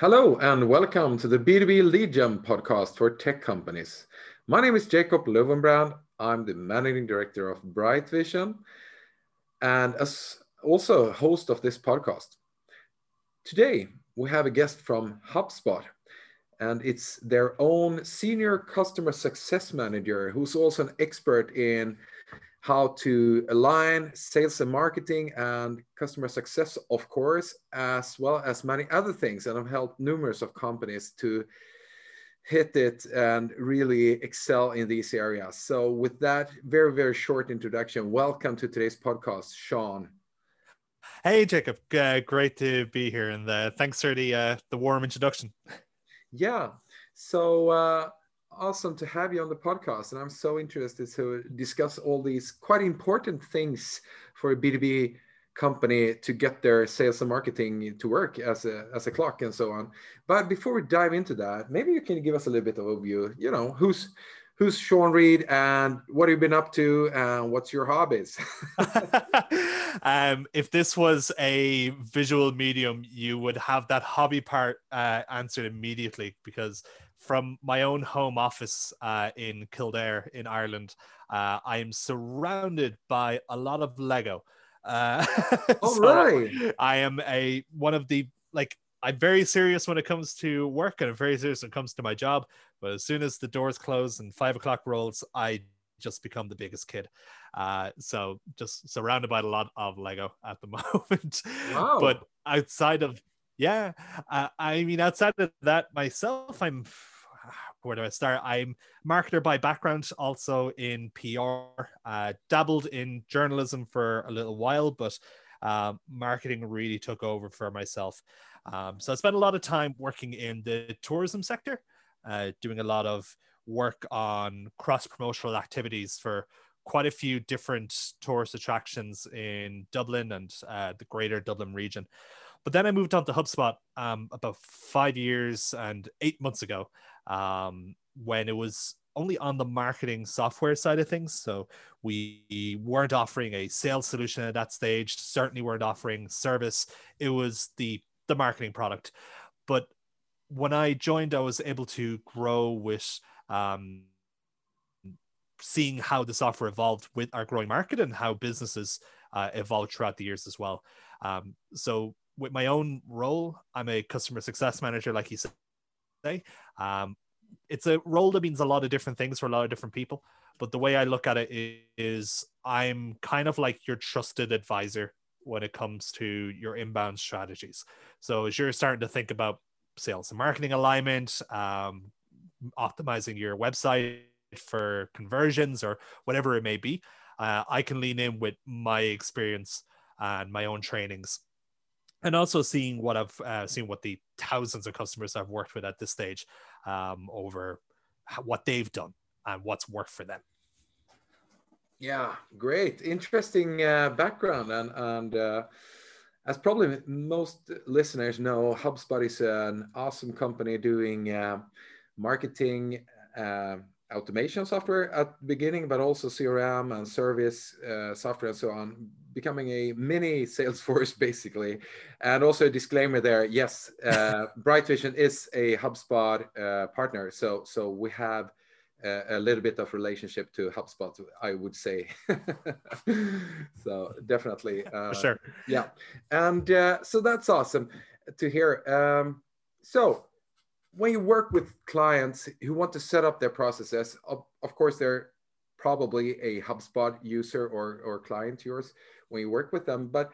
Hello and welcome to the B2B Lead Gen podcast for tech companies. My name is Jacob Löwenbrand. I'm the managing director of Bright Vision and as also host of this podcast. Today we have a guest from HubSpot and it's their own senior customer success manager who's also an expert in how to align sales and marketing and customer success, of course, as well as many other things. And I've helped numerous of companies to hit it and really excel in these areas. So with that very, very short introduction, welcome to today's podcast, Sean. Hey, Jacob. Uh, great to be here, and uh, thanks for the uh, the warm introduction. Yeah. So uh, awesome to have you on the podcast. And I'm so interested to discuss all these quite important things for a B2B company to get their sales and marketing to work as a, as a clock and so on. But before we dive into that, maybe you can give us a little bit of overview, you know, who's who's Sean Reed and what have you been up to and what's your hobbies? um, if this was a visual medium, you would have that hobby part uh, answered immediately because from my own home office uh, in Kildare in Ireland, uh, I am surrounded by a lot of Lego. Uh, All so right. I am a one of the like I'm very serious when it comes to work and I'm very serious when it comes to my job. But as soon as the doors close and five o'clock rolls, I just become the biggest kid. Uh, so just surrounded by a lot of Lego at the moment. Wow. But outside of yeah, uh, I mean outside of that myself, I'm where do I start? I'm marketer by background, also in PR. Uh, dabbled in journalism for a little while, but uh, marketing really took over for myself. Um, so I spent a lot of time working in the tourism sector, uh, doing a lot of work on cross promotional activities for quite a few different tourist attractions in Dublin and uh, the greater Dublin region. But then I moved on to HubSpot um, about five years and eight months ago um, when it was only on the marketing software side of things. So we weren't offering a sales solution at that stage, certainly weren't offering service. It was the the marketing product. But when I joined, I was able to grow with um, seeing how the software evolved with our growing market and how businesses uh, evolved throughout the years as well. Um, so with my own role, I'm a customer success manager, like you say. Um, it's a role that means a lot of different things for a lot of different people. But the way I look at it is, I'm kind of like your trusted advisor when it comes to your inbound strategies. So as you're starting to think about sales and marketing alignment, um, optimizing your website for conversions or whatever it may be, uh, I can lean in with my experience and my own trainings and also seeing what I've uh, seen what the thousands of customers I've worked with at this stage um, over what they've done and what's worked for them. Yeah, great, interesting uh, background, and and uh, as probably most listeners know, HubSpot is an awesome company doing uh, marketing uh, automation software at the beginning, but also CRM and service uh, software and so on, becoming a mini Salesforce basically. And also a disclaimer there: yes, uh, Bright Vision is a HubSpot uh, partner, so so we have a, a, little bit of relationship to HubSpot, I would say. so definitely, uh, sure, yeah. And uh, so that's awesome to hear. Um, so when you work with clients who want to set up their processes, of, of course, they're probably a HubSpot user or, or client yours when you work with them. But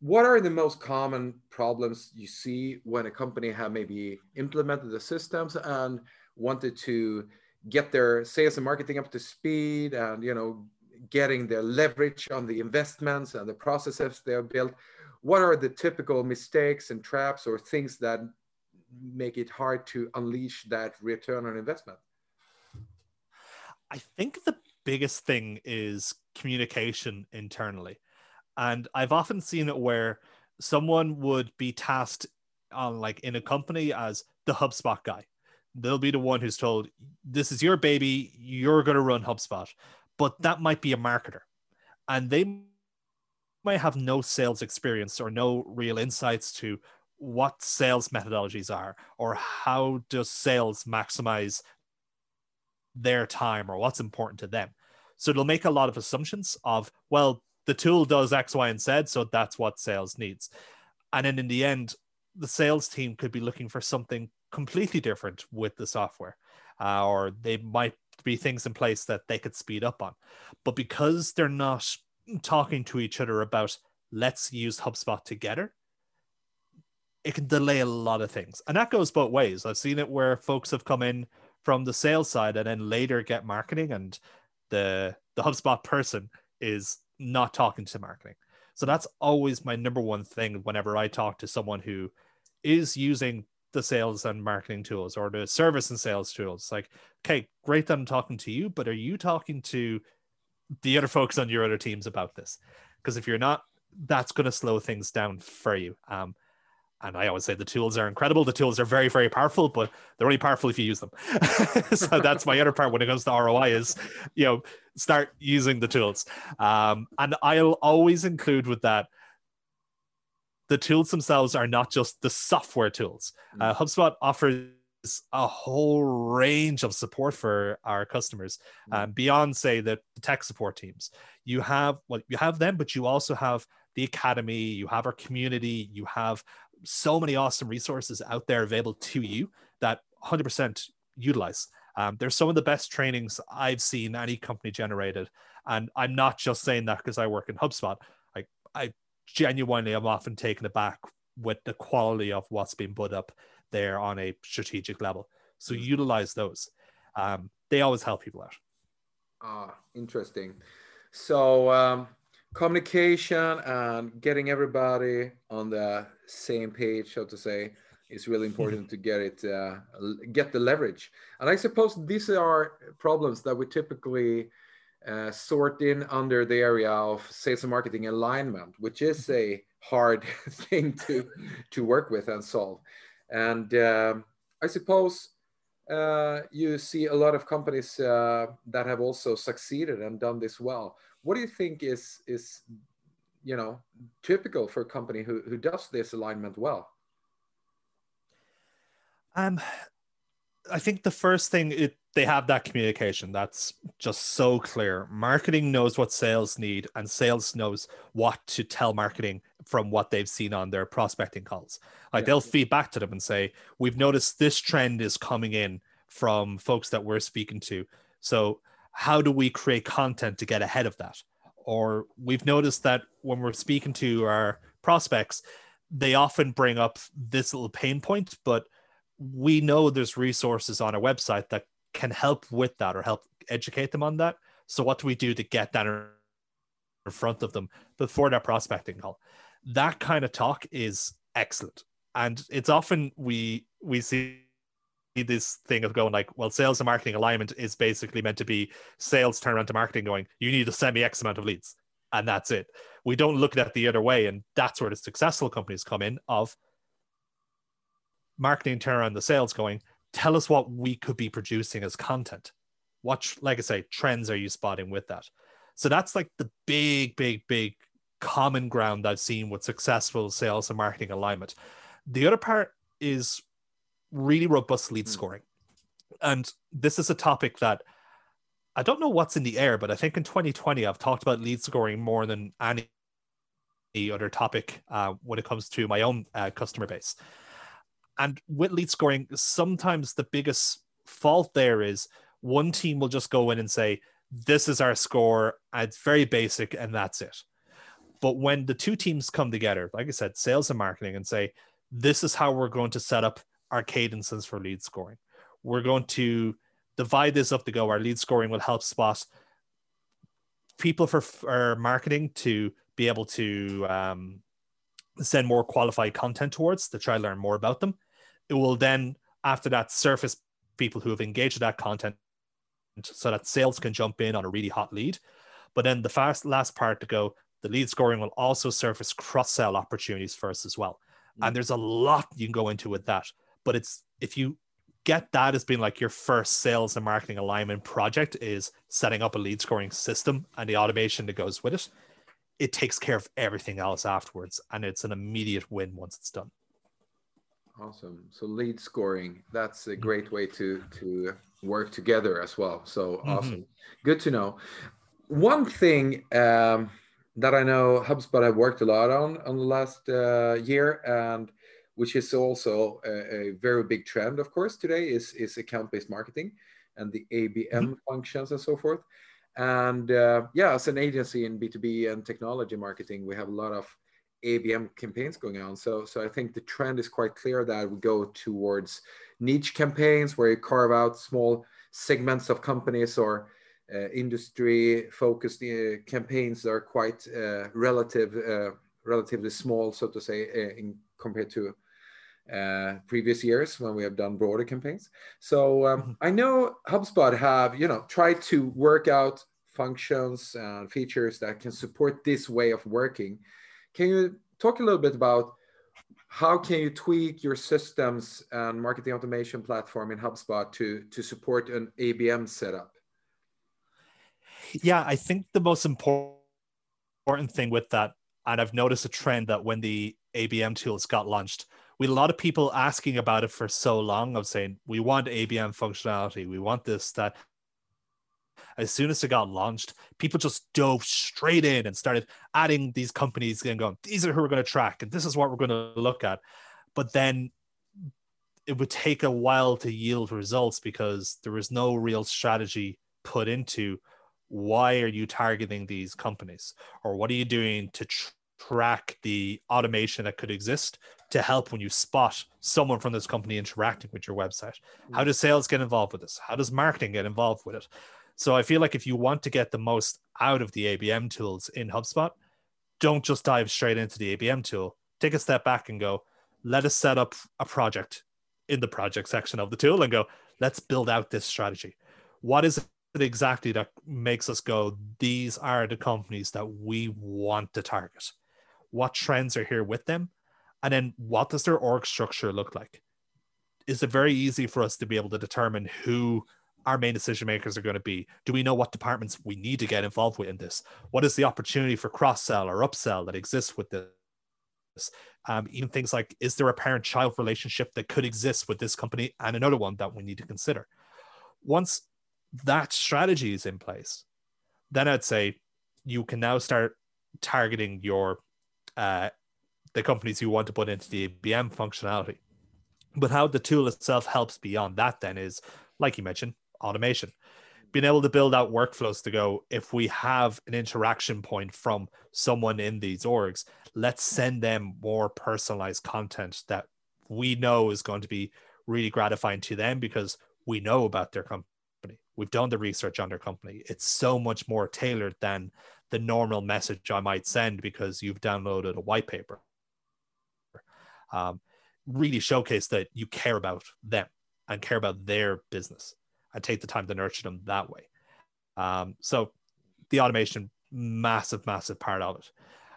what are the most common problems you see when a company have maybe implemented the systems and wanted to get their sales and marketing up to speed and you know getting their leverage on the investments and the processes they have built what are the typical mistakes and traps or things that make it hard to unleash that return on investment? I think the biggest thing is communication internally. And I've often seen it where someone would be tasked on like in a company as the HubSpot guy. They'll be the one who's told, This is your baby, you're gonna run HubSpot. But that might be a marketer. And they might have no sales experience or no real insights to what sales methodologies are or how does sales maximize their time or what's important to them. So it'll make a lot of assumptions of, well, the tool does X, Y, and Z, so that's what sales needs. And then in the end, the sales team could be looking for something completely different with the software, uh, or they might be things in place that they could speed up on. But because they're not talking to each other about let's use HubSpot together, it can delay a lot of things. And that goes both ways. I've seen it where folks have come in from the sales side and then later get marketing and the the HubSpot person is not talking to marketing. So that's always my number one thing whenever I talk to someone who is using the sales and marketing tools or the service and sales tools. Like, okay, great that I'm talking to you, but are you talking to the other folks on your other teams about this? Because if you're not, that's going to slow things down for you. Um, and I always say the tools are incredible. The tools are very, very powerful, but they're only powerful if you use them. so that's my other part when it comes to ROI is, you know, start using the tools. Um, and I'll always include with that the tools themselves are not just the software tools. Mm. Uh, HubSpot offers a whole range of support for our customers mm. um, beyond, say, the, the tech support teams. You have well, you have them, but you also have the academy, you have our community, you have so many awesome resources out there available to you that 100% utilize. Um, there's some of the best trainings I've seen any company generated, and I'm not just saying that because I work in HubSpot. I I genuinely am often taken aback with the quality of what's being put up there on a strategic level. So mm. utilize those. Um, they always help people out. Ah, interesting. So um, communication and getting everybody on the same page, so to say, is really important to get it uh, get the leverage. And I suppose these are problems that we typically uh, sort in under the area of sales and marketing alignment, which is a hard thing to to work with and solve. And um, I suppose uh, you see a lot of companies uh, that have also succeeded and done this well what do you think is is you know typical for a company who, who does this alignment well? Um i think the first thing it they have that communication. That's just so clear. Marketing knows what sales need and sales knows what to tell marketing from what they've seen on their prospecting calls. Like yeah. they'll feed back to them and say we've noticed this trend is coming in from folks that we're speaking to. So how do we create content to get ahead of that? Or we've noticed that when we're speaking to our prospects, they often bring up this little pain point, but we know there's resources on our website that can help with that or help educate them on that. So, what do we do to get that in front of them before that prospecting call? That kind of talk is excellent, and it's often we we see this thing of going like, well, sales and marketing alignment is basically meant to be sales turn around to marketing going, you need to send me X amount of leads. And that's it. We don't look at it the other way. And that's where the successful companies come in of marketing turn around the sales going, tell us what we could be producing as content. What, like I say, trends are you spotting with that? So that's like the big, big, big common ground I've seen with successful sales and marketing alignment. The other part is really robust lead hmm. scoring. And this is a topic that I don't know what's in the air, but I think in 2020 I've talked about lead scoring more than any other topic uh, when it comes to my own uh, customer base. And with lead scoring, sometimes the biggest fault there is one team will just go in and say, This is our score, it's very basic, and that's it. But when the two teams come together, like I said, sales and marketing, and say, This is how we're going to set up our cadences for lead scoring. We're going to divide this up to go. Our lead scoring will help spot people for our marketing to be able to um, send more qualified content towards to try to learn more about them. it will then after that surface people who have engaged with that content so that sales can jump in on a really hot lead. But then the fast last part to go, the lead scoring will also surface cross sell opportunities for us as well. Mm-hmm. And there's a lot you can go into with that. But it's if you get that as being like your first sales and marketing alignment project is setting up a lead scoring system and the automation that goes with it it takes care of everything else afterwards and it's an immediate win once it's done awesome so lead scoring that's a mm-hmm. great way to to work together as well so mm-hmm. awesome mm-hmm. good to know one thing um, that i know hubspot have worked a lot on on the last uh, year and which is also a, a, very big trend, of course, today is, is account-based marketing and the ABM mm-hmm. functions and so forth. And uh, yeah, as an agency in B2B and technology marketing, we have a lot of ABM campaigns going on. So, so I think the trend is quite clear that we go towards niche campaigns where you carve out small segments of companies or uh, industry focused uh, campaigns that are quite uh, relative, uh, relatively small, so to say, uh, in, compared to uh, previous years when we have done broader campaigns. So um, mm-hmm. I know HubSpot have you know tried to work out functions and features that can support this way of working. Can you talk a little bit about how can you tweak your systems and marketing automation platform in HubSpot to to support an ABM setup? Yeah, I think the most important thing with that, and I've noticed a trend that when the ABM tools got launched, we had a lot of people asking about it for so long of saying we want ABM functionality, we want this, that. As soon as it got launched, people just dove straight in and started adding these companies and going, these are who we're going to track, and this is what we're going to look at. But then it would take a while to yield results because there was no real strategy put into why are you targeting these companies or what are you doing to tr- track the automation that could exist to help when you spot someone from this company interacting with your website? How mm. does sales get involved with this? How does marketing get involved with it? So I feel like if you want to get the most out of the ABM tools in HubSpot, don't just dive straight into the ABM tool. Take a step back and go, let us set up a project in the project section of the tool and go, let's build out this strategy. What is it exactly that makes us go, these are the companies that we want to target? What trends are here with them? And then what does their org structure look like? Is it very easy for us to be able to determine who our main decision makers are going to be? Do we know what departments we need to get involved with in this? What is the opportunity for cross sell or upsell that exists with this? Um, even things like, is there a parent child relationship that could exist with this company and another one that we need to consider? Once that strategy is in place, then I'd say you can now start targeting your uh, the companies you want to put into the ABM functionality. But how the tool itself helps beyond that then is, like you mentioned, automation. Being able to build out workflows to go, if we have an interaction point from someone in these orgs, let's send them more personalized content that we know is going to be really gratifying to them because we know about their company. We've done the research on their company. It's so much more tailored than the normal message I might send because you've downloaded a white paper um, really showcase that you care about them and care about their business and take the time to nurture them that way. Um, so the automation, massive, massive part of it.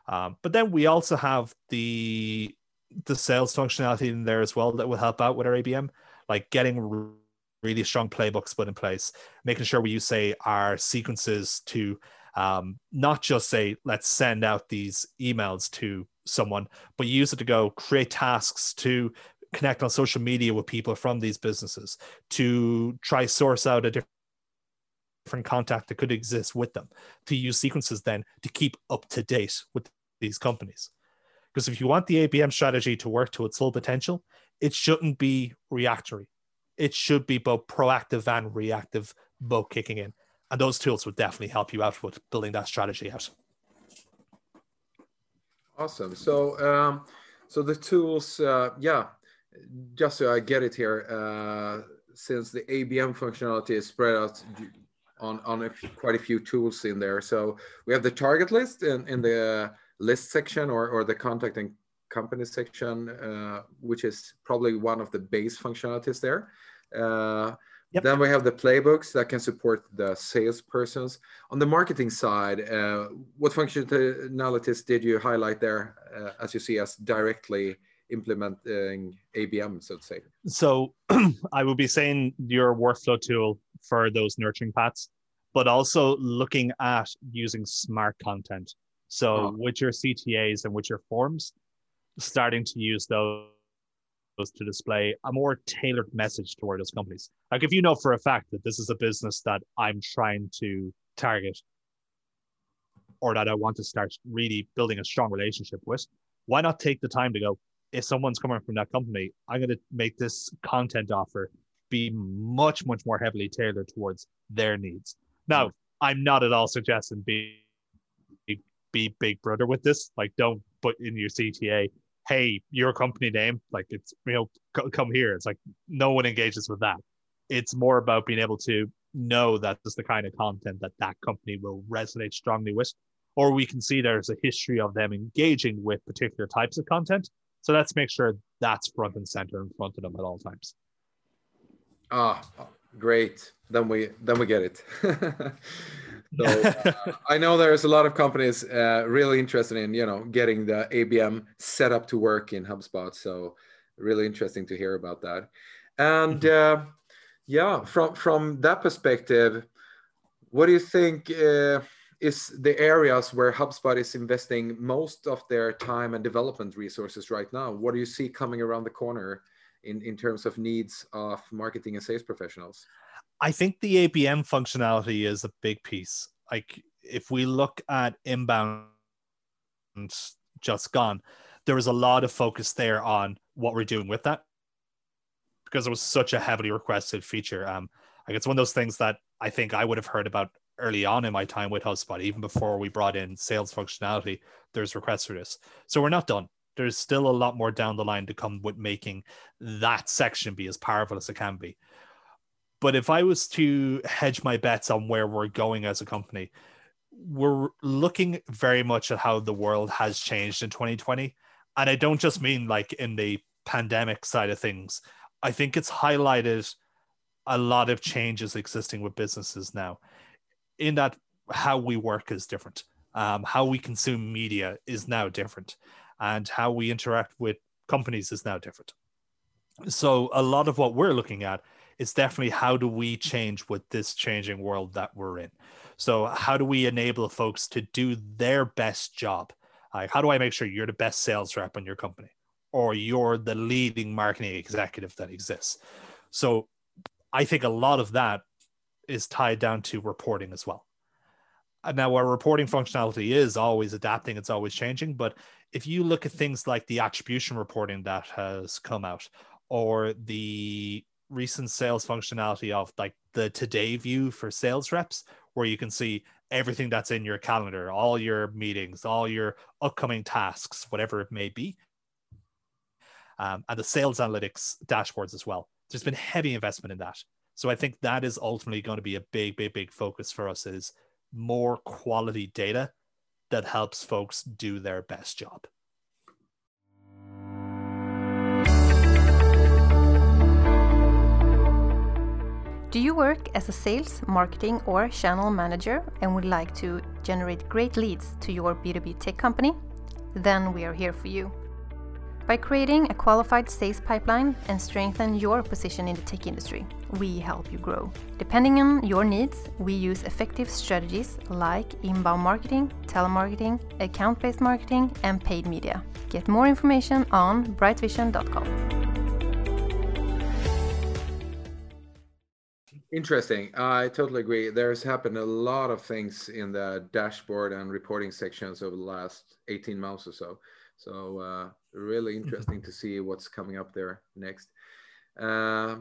Um, but then we also have the the sales functionality in there as well that will help out with our ABM, like getting really strong playbooks put in place, making sure we use say our sequences to um, not just say let's send out these emails to someone, but you use it to go create tasks to connect on social media with people from these businesses to try source out a different contact that could exist with them to use sequences then to keep up to date with these companies. Because if you want the abm strategy to work to its full potential it shouldn't be reactory. It should be both proactive and reactive both kicking in. And those tools would definitely help you out with building that strategy out Awesome. So, um, so the tools, uh, yeah, just so I get it here, uh, since the ABM functionality is spread out on on a few, quite a few tools in there. So we have the target list in, in the list section or, or the contact and company section, uh, which is probably one of the base functionalities there. Uh, yep. Then we have the playbooks that can support the salespersons. On the marketing side, uh, what functionalities did you highlight there, uh, as you see us directly implementing ABM, so to say? So I would be saying your workflow tool for those nurturing paths, but also looking at using smart content. So oh. with your CTAs and with your forms, starting to use those to display a more tailored message toward those companies. Like if you know for a fact that this is a business that I'm trying to target or that I want to start really building a strong relationship with, why not take the time to go, if someone's coming from that company, I'm going to make this content offer be much, much more heavily tailored towards their needs. Now, I'm not at all suggesting be be big brother with this. Like, don't put in your CTA, hey, your company name, like it's you know, come here. It's like no one engages with that. It's more about being able to know that this is the kind of content that that company will resonate strongly with, or we can see there's a history of them engaging with particular types of content so let's make sure that's front and center in front of them at all times. Ah, great. Then we then we get it. so uh, I know there's a lot of companies uh, really interested in you know getting the ABM set up to work in HubSpot. So really interesting to hear about that. And mm-hmm. uh, yeah, from from that perspective, what do you think? Uh, is the areas where HubSpot is investing most of their time and development resources right now. What do you see coming around the corner in, in terms of needs of marketing and sales professionals? I think the ABM functionality is a big piece. Like if we look at inbound just gone, there was a lot of focus there on what we're doing with that because it was such a heavily requested feature. Um, like it's one of those things that I think I would have heard about early on in my time with HubSpot, even before we brought in sales functionality, there's requests for this. So we're not done. There's still a lot more down the line to come with making that section be as powerful as it can be. But if I was to hedge my bets on where we're going as a company, we're looking very much at how the world has changed in 2020. And I don't just mean like in the pandemic side of things. I think it's highlighted a lot of changes existing with businesses now in that how we work is different. Um, how we consume media is now different, and how we interact with companies is now different. So, a lot of what we're looking at is definitely how do we change with this changing world that we're in. So, how do we enable folks to do their best job? Like, how do I make sure you're the best sales rep in your company, or you're the leading marketing executive that exists? So, I think a lot of that is tied down to reporting as well. Now, our reporting functionality is always adapting, it's always changing. But if you look at things like the attribution reporting that has come out, or the recent sales functionality of like the today view for sales reps, where you can see everything that's in your calendar, all your meetings, all your upcoming tasks, whatever it may be, um, and the sales analytics dashboards as well. There's been heavy investment in that. So I think that is ultimately going to be a big, big, big focus for us is more quality data that helps folks do their best job. Do you work as a sales, marketing, or channel manager and would like to generate great leads to your B2B tech company? Then we are here for you. By creating a qualified sales pipeline and strengthen your position in the tech industry, we help you grow. Depending on your needs, we use effective strategies like inbound marketing, telemarketing, account based marketing, and paid media. Get more information on brightvision.com. Interesting. I totally agree. There's happened a lot of things in the dashboard and reporting sections over the last 18 months or so. So uh, really interesting to see what's coming up there next. Uh,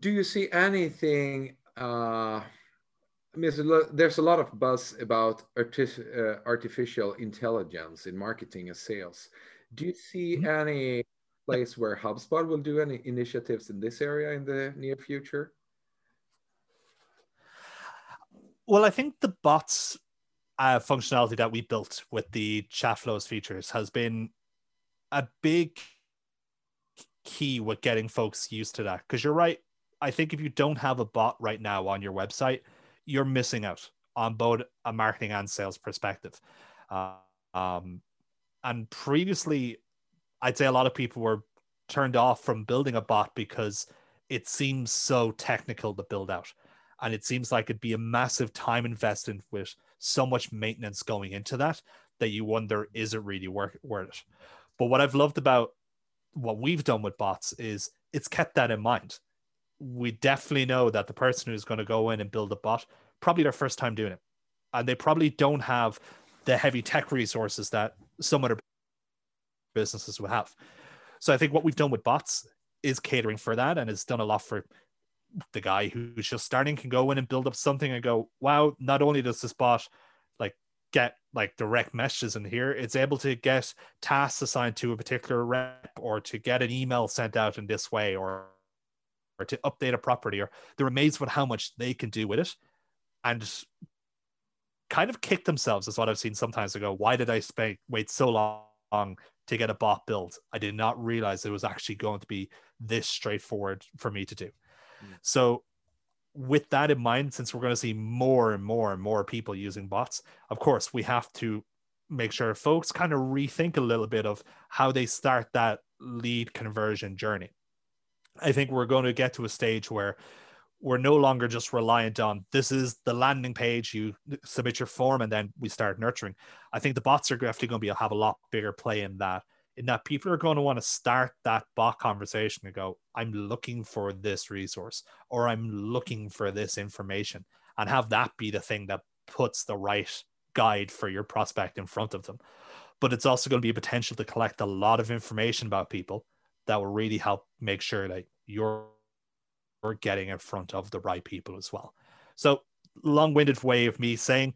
do you see anything? Uh, I mean, there's a lot of buzz about uh, artificial intelligence in marketing and sales. Do you see mm -hmm. any place where HubSpot will do any initiatives in this area in the near future? Well, I think the bots uh, functionality that we built with the chat flows features has been a big key with getting folks used to that because you're right. I think if you don't have a bot right now on your website, you're missing out on both a marketing and sales perspective. Uh, um, and previously, I'd say a lot of people were turned off from building a bot because it seems so technical to build out. And it seems like it'd be a massive time investment with so much maintenance going into that that you wonder, is it really worth, worth it? But what I've loved about what we've done with bots is it's kept that in mind. We definitely know that the person who's going to go in and build a bot, probably their first time doing it. And they probably don't have the heavy tech resources that some other businesses will have. So I think what we've done with bots is catering for that and has done a lot for the guy who's just starting can go in and build up something and go, wow, not only does this bot like get like direct messages in here, it's able to get tasks assigned to a particular rep or to get an email sent out in this way or or to update a property or they're amazed with how much they can do with it and kind of kick themselves is what I've seen sometimes ago. Why did I spend wait so long to get a bot built? I did not realize it was actually going to be this straightforward for me to do. So with that in mind, since we're going to see more and more and more people using bots, of course, we have to make sure folks kind of rethink a little bit of how they start that lead conversion journey. I think we're going to get to a stage where we're no longer just reliant on this is the landing page you submit your form and then we start nurturing i think the bots are definitely going to be have a lot bigger play in that in that people are going to want to start that bot conversation and go i'm looking for this resource or i'm looking for this information and have that be the thing that puts the right guide for your prospect in front of them but it's also going to be a potential to collect a lot of information about people that will really help make sure that you're getting in front of the right people as well. So, long winded way of me saying,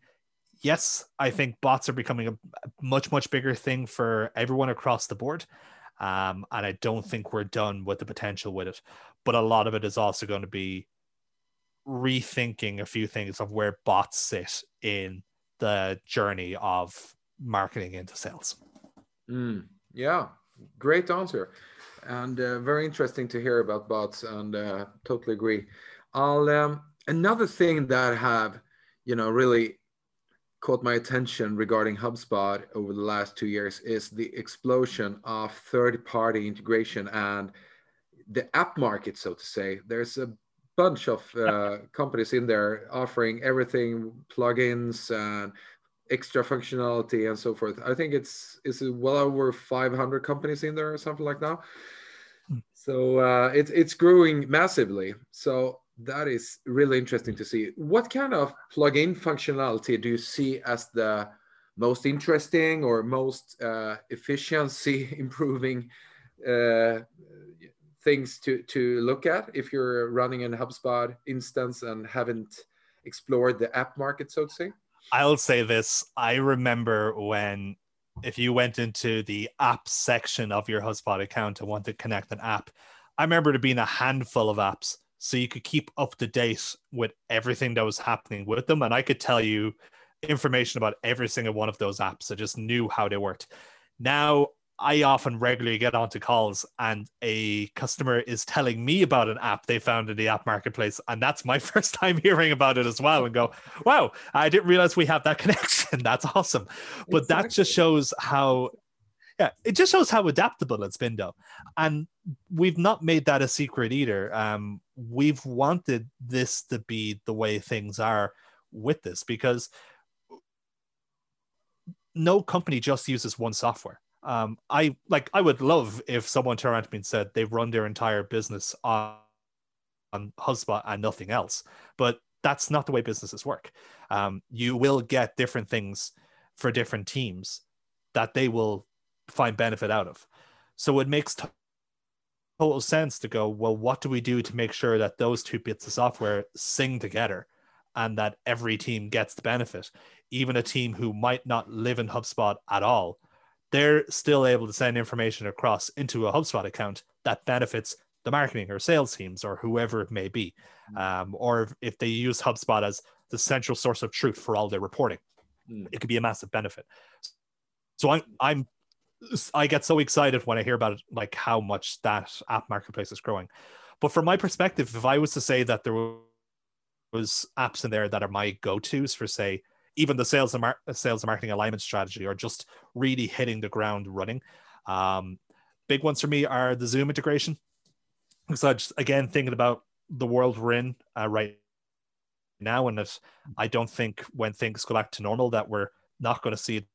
yes, I think bots are becoming a much, much bigger thing for everyone across the board. Um, and I don't think we're done with the potential with it. But a lot of it is also going to be rethinking a few things of where bots sit in the journey of marketing into sales. Mm, yeah, great answer and uh, very interesting to hear about bots and uh, totally agree i'll um, another thing that have you know really caught my attention regarding hubspot over the last two years is the explosion of third party integration and the app market so to say there's a bunch of uh, companies in there offering everything plugins and extra functionality and so forth. I think it's it's well over 500 companies in there or something like that. Hmm. So uh, it's it's growing massively. So that is really interesting to see. What kind of plugin functionality do you see as the most interesting or most uh, efficiency improving uh, things to to look at if you're running an HubSpot instance and haven't explored the app market, so to say? I'll say this. I remember when if you went into the app section of your HubSpot account and want to connect an app, I remember there being a handful of apps so you could keep up to date with everything that was happening with them. And I could tell you information about every single one of those apps. I just knew how they worked. Now I often regularly get onto calls and a customer is telling me about an app they found in the app marketplace. And that's my first time hearing about it as well and go, wow, I didn't realize we have that connection. that's awesome. But exactly. that just shows how, yeah, it just shows how adaptable it's been though. And we've not made that a secret either. Um, we've wanted this to be the way things are with this because no company just uses one software um, I like I would love if someone turned around to me and said they run their entire business on, on HubSpot and nothing else. But that's not the way businesses work. Um, you will get different things for different teams that they will find benefit out of. So it makes t- total sense to go, well, what do we do to make sure that those two bits of software sing together and that every team gets the benefit? Even a team who might not live in HubSpot at all they're still able to send information across into a HubSpot account that benefits the marketing or sales teams or whoever it may be. Mm. Um, or if they use HubSpot as the central source of truth for all their reporting, mm. it could be a massive benefit. So I'm, I'm I get so excited when I hear about it, like how much that app marketplace is growing. But from my perspective, if I was to say that there was apps in there that are my go-tos for say even the sales and mar- sales and marketing alignment strategy or just really hitting the ground running. Um, big ones for me are the Zoom integration. So just again thinking about the world we're in uh, right now, and that I don't think when things go back to normal that we're not going to see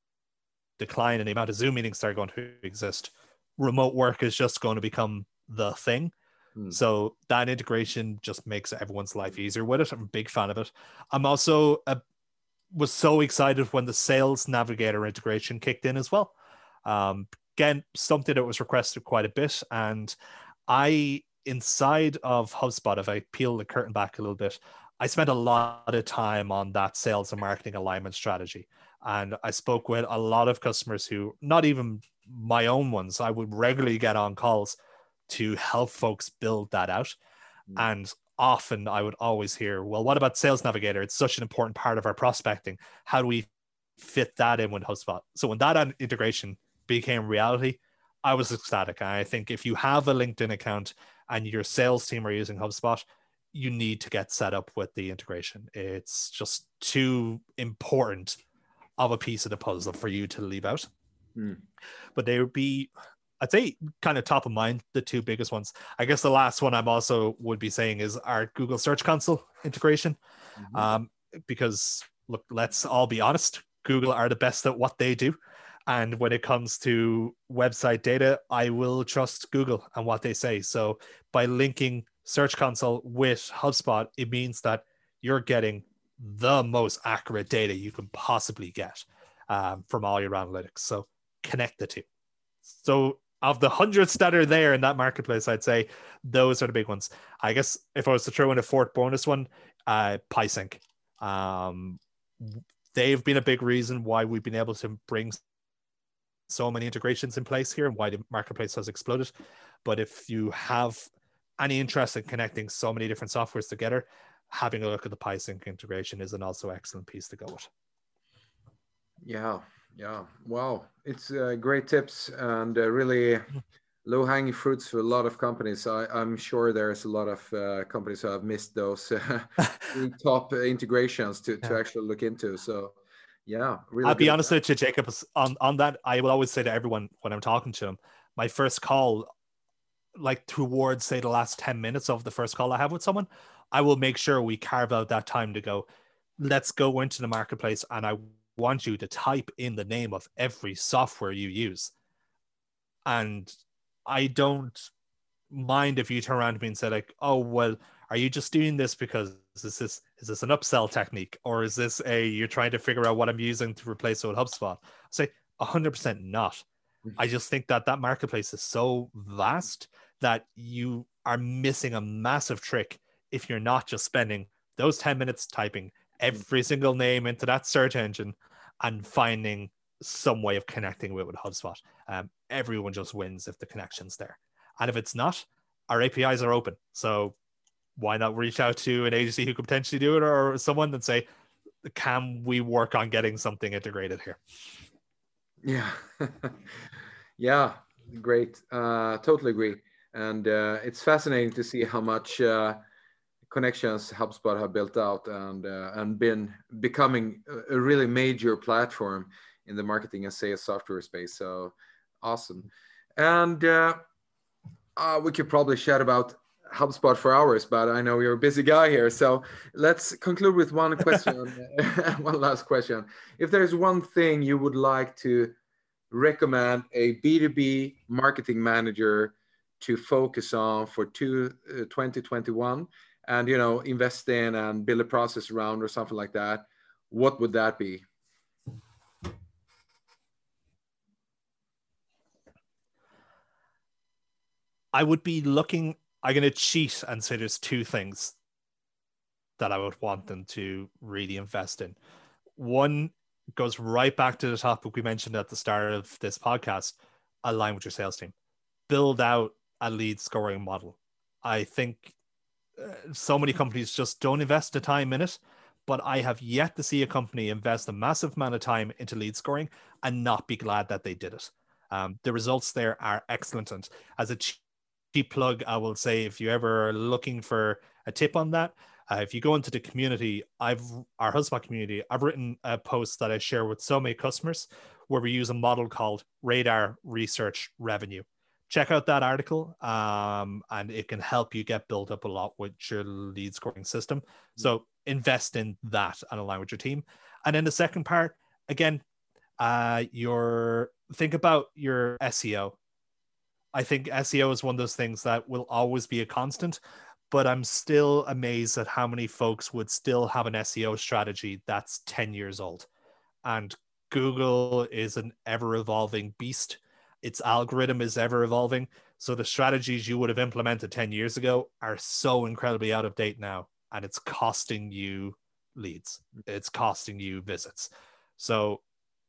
decline in the amount of Zoom meetings that are going to exist. Remote work is just going to become the thing. Hmm. So that integration just makes everyone's life easier with it. I'm a big fan of it. I'm also a, was so excited when the Sales Navigator integration kicked in as well. Um, again, something that was requested quite a bit, and I inside of HubSpot, if I peel the curtain back a little bit, I spent a lot of time on that sales and marketing alignment strategy. And I spoke with a lot of customers who, not even my own ones, I would regularly get on calls to help folks build that out. Mm. And often I would always hear, well, what about Sales Navigator? It's such an important part of our prospecting. How do we fit that in with HubSpot? So when that integration became reality, I was ecstatic. And I think if you have a LinkedIn account and your sales team are using HubSpot, you need to get set up with the integration. It's just too important of a piece of the puzzle for you to leave out. Mm. But they would be I'd say kind of top of mind, the two biggest ones. I guess the last one I'm also would be saying is our Google Search Console integration. Mm-hmm. Um, because look, let's all be honest, Google are the best at what they do. And when it comes to website data, I will trust Google and what they say. So by linking Search Console with HubSpot, it means that you're getting the most accurate data you can possibly get um, from all your analytics. So connect the two. So of the hundreds that are there in that marketplace, I'd say those are the big ones. I guess if I was to throw in a fourth bonus one, uh, PieSync. Um, they've been a big reason why we've been able to bring so many integrations in place here and why the marketplace has exploded. But if you have any interest in connecting so many different softwares together, having a look at the PieSync integration is an also excellent piece to go with. Yeah, yeah, wow, it's uh, great tips and uh, really low hanging fruits for a lot of companies. I, am sure there's a lot of uh, companies who have missed those uh, top integrations to, to actually look into. So, yeah, really. I'll be honest with you, Jacob. On on that, I will always say to everyone when I'm talking to them, my first call, like towards say the last ten minutes of the first call I have with someone, I will make sure we carve out that time to go. Let's go into the marketplace, and I want you to type in the name of every software you use. And I don't mind if you turn around to me and say, like, oh, well, are you just doing this because is this is this an upsell technique? Or is this a you're trying to figure out what I'm using to replace old HubSpot? I say hundred percent not. I just think that that marketplace is so vast that you are missing a massive trick if you're not just spending those 10 minutes typing every single name into that search engine and finding some way of connecting with, with HubSpot. Um, everyone just wins if the connection's there. And if it's not, our APIs are open. So why not reach out to an agency who could potentially do it or someone and say, can we work on getting something integrated here? Yeah. yeah, great. Uh, totally agree. And uh, it's fascinating to see how much uh, connections HubSpot have built out and uh, and been becoming a really major platform in the marketing and sales software space. So awesome. And uh, uh, we could probably chat about HubSpot for hours, but I know you're a busy guy here. So let's conclude with one question, one last question. If there's one thing you would like to recommend a B2B marketing manager to focus on for two, uh, 2021, and you know invest in and build a process around or something like that what would that be? I would be looking i'm going to cheat and say there's two things that i would want them to really invest in. One goes right back to the topic we mentioned at the start of this podcast align with your sales team. Build out a lead scoring model. I think so many companies just don't invest the time in it. But I have yet to see a company invest a massive amount of time into lead scoring and not be glad that they did it. Um, the results there are excellent. And as a cheap plug, I will say if you ever are looking for a tip on that, uh, if you go into the community, I've our HubSpot community, I've written a post that I share with so many customers where we use a model called Radar Research Revenue. Check out that article, um, and it can help you get built up a lot with your lead scoring system. So invest in that and align with your team. And then the second part, again, uh, your think about your SEO. I think SEO is one of those things that will always be a constant, but I'm still amazed at how many folks would still have an SEO strategy that's 10 years old. And Google is an ever evolving beast. Its algorithm is ever evolving. So the strategies you would have implemented 10 years ago are so incredibly out of date now. And it's costing you leads, it's costing you visits. So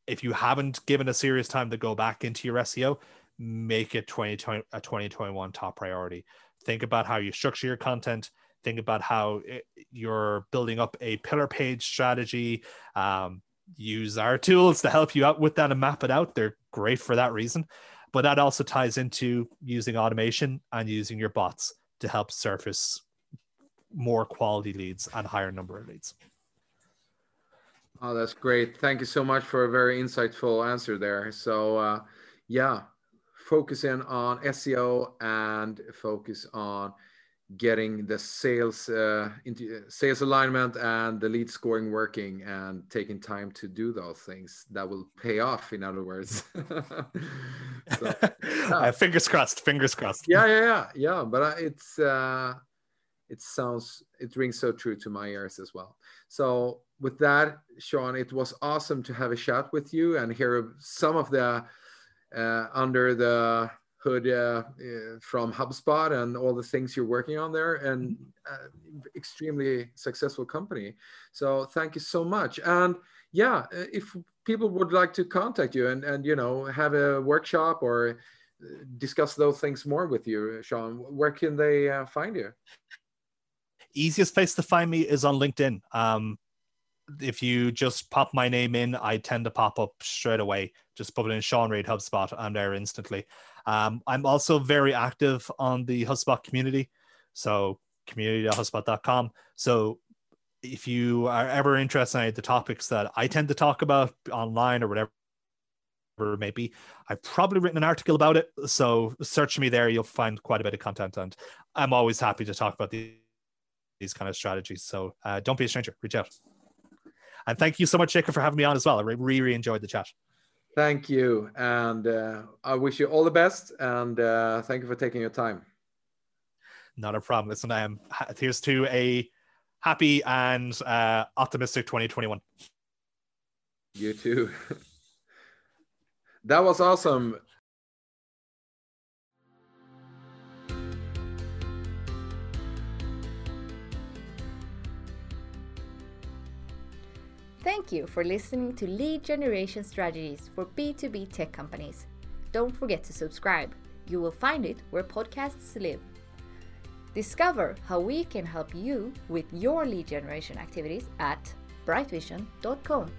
if you haven't given a serious time to go back into your SEO, make it 2020, a 2021 top priority. Think about how you structure your content. Think about how it, you're building up a pillar page strategy. Um, use our tools to help you out with that and map it out. They're great for that reason. But that also ties into using automation and using your bots to help surface more quality leads and higher number of leads. Oh, that's great. Thank you so much for a very insightful answer there. So, uh, yeah, focus in on SEO and focus on getting the sales uh, into uh, sales alignment and the lead scoring working and taking time to do those things that will pay off in other words. So, yeah. uh, fingers crossed fingers crossed. Yeah yeah yeah yeah but uh, it's uh it sounds it rings so true to my ears as well. So with that sean it was awesome to have a chat with you and hear some of the uh, under the hood uh, uh, from HubSpot and all the things you're working on there, and uh, extremely successful company. So thank you so much. And yeah, uh, if people would like to contact you and and you know have a workshop or uh, discuss those things more with you, Sean, where can they uh, find you? Easiest place to find me is on LinkedIn. Um, if you just pop my name in, I tend to pop up straight away. Just put it in Sean Reid HubSpot. I'm there instantly. Um, I'm also very active on the HubSpot community. So community.hubspot.com. So if you are ever interested in the topics that I tend to talk about online or whatever it may be, I've probably written an article about it. So search me there, you'll find quite a bit of content. And I'm always happy to talk about these, these kind of strategies. So uh, don't be a stranger, reach out. And thank you so much, Jacob, for having me on as well. I really, really enjoyed the chat. Thank you. And uh, I wish you all the best. And uh, thank you for taking your time. Not a problem. Listen, I am here's to a happy and uh, optimistic 2021. You too. that was awesome. Thank you for listening to Lead Generation Strategies for B2B tech companies. Don't forget to subscribe. You will find it where podcasts live. Discover how we can help you with your lead generation activities at brightvision.com.